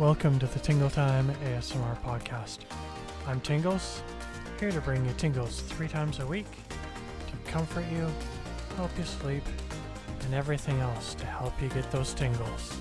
Welcome to the Tingle Time ASMR podcast. I'm Tingles, here to bring you tingles three times a week to comfort you, help you sleep, and everything else to help you get those tingles.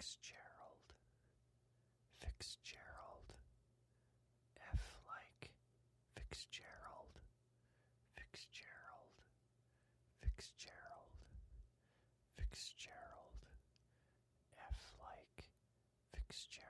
Fitzgerald, Fitzgerald, F like Fitzgerald, Fitzgerald, Fitzgerald, Fitzgerald, F like Fitzgerald.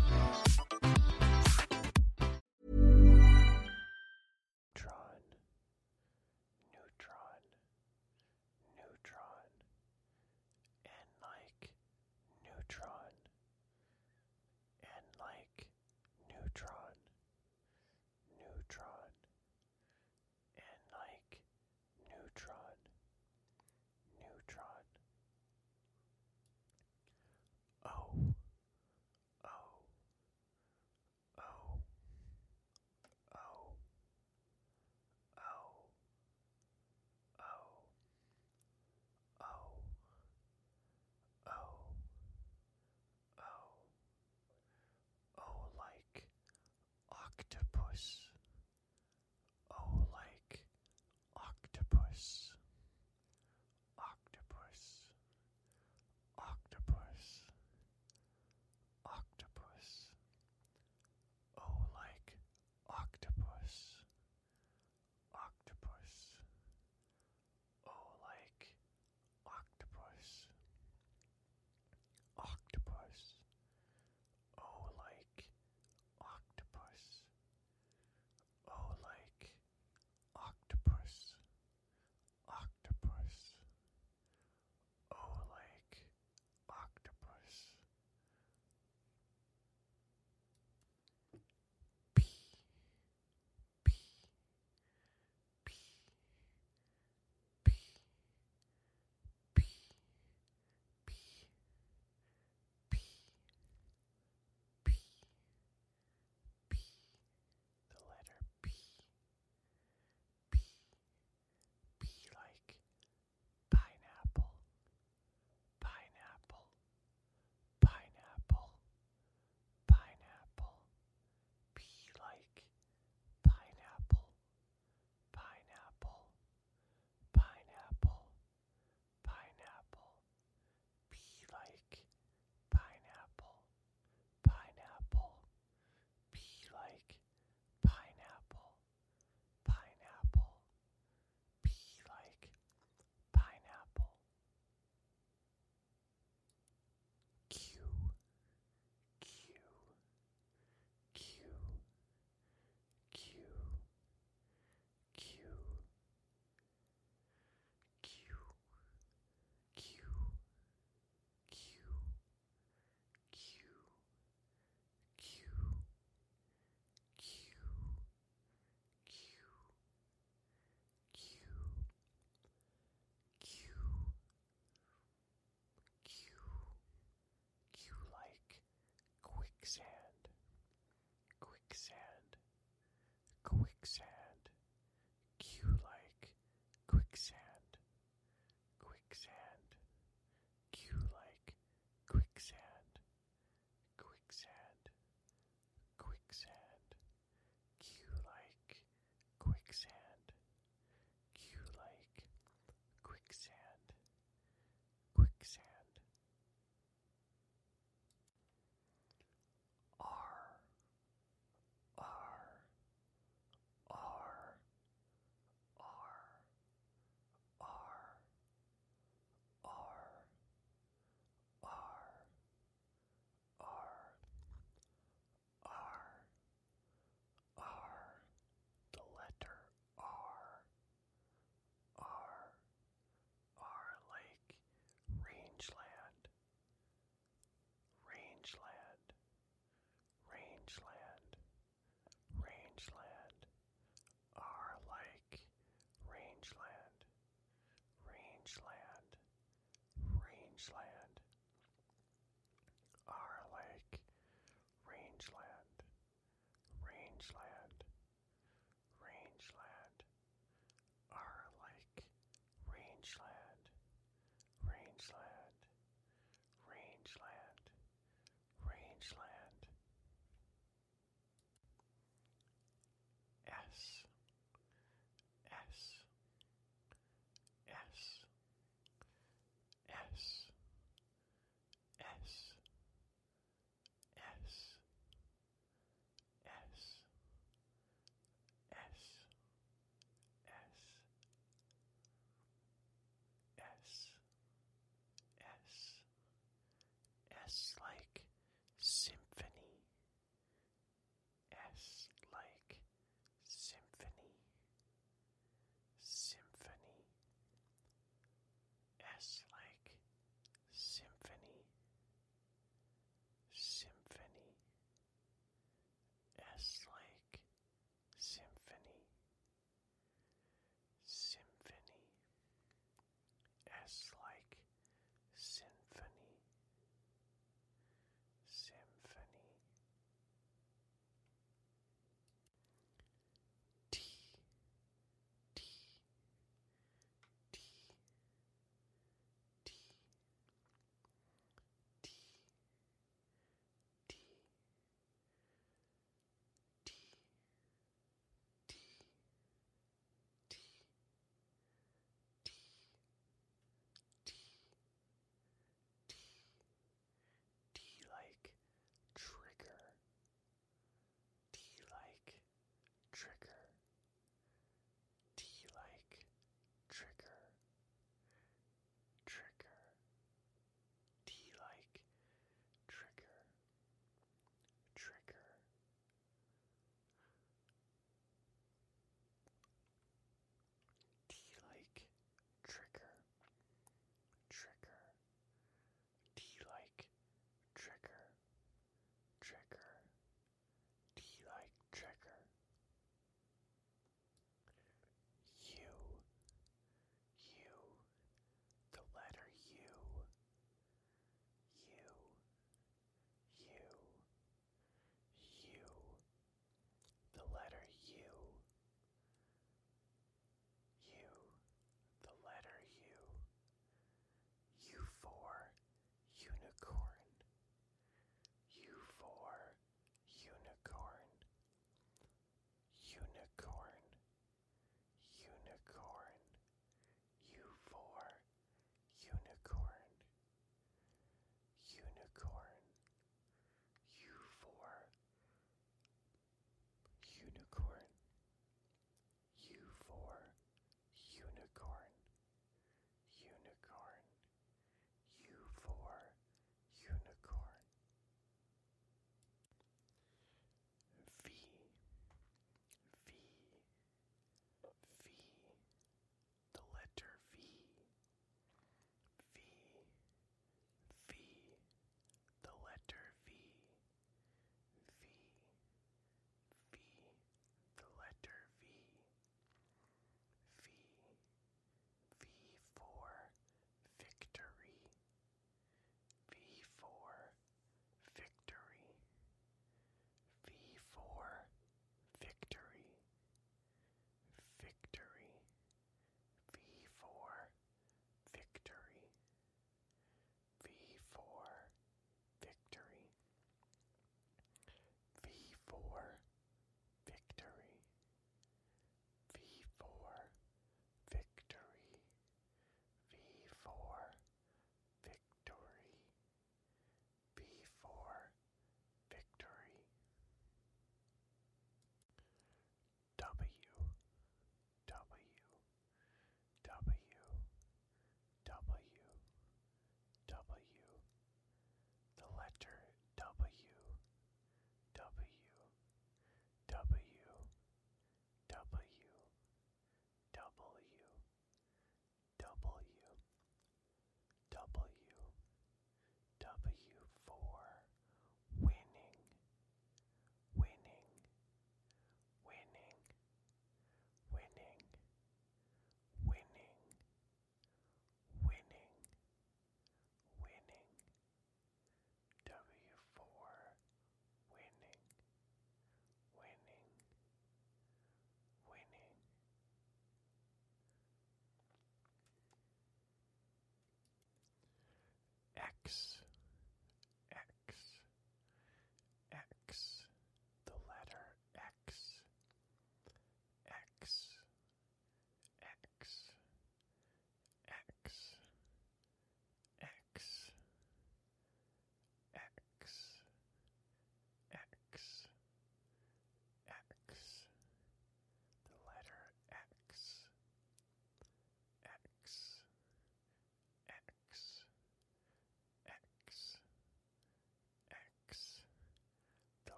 Quicksand.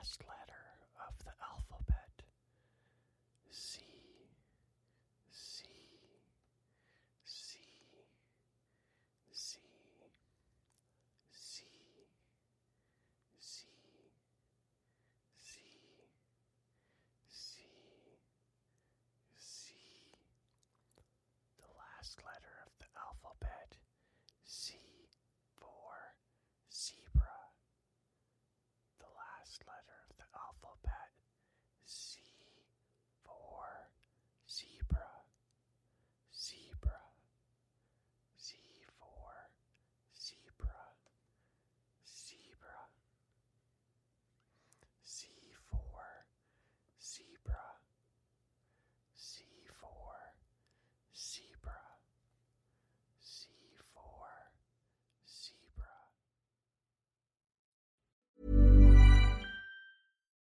Last letter of the alphabet C, C, C, C, C, C, C, C, C. The last letter of the alphabet C for zebra. The last letter of the alphabet C for zebra. Zebra. Z for zebra. Zebra. Z for zebra. Z for zebra. Z for zebra.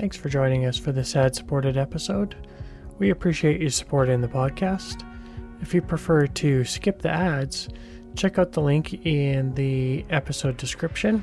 Thanks for joining us for this ad supported episode. We appreciate you supporting the podcast. If you prefer to skip the ads, check out the link in the episode description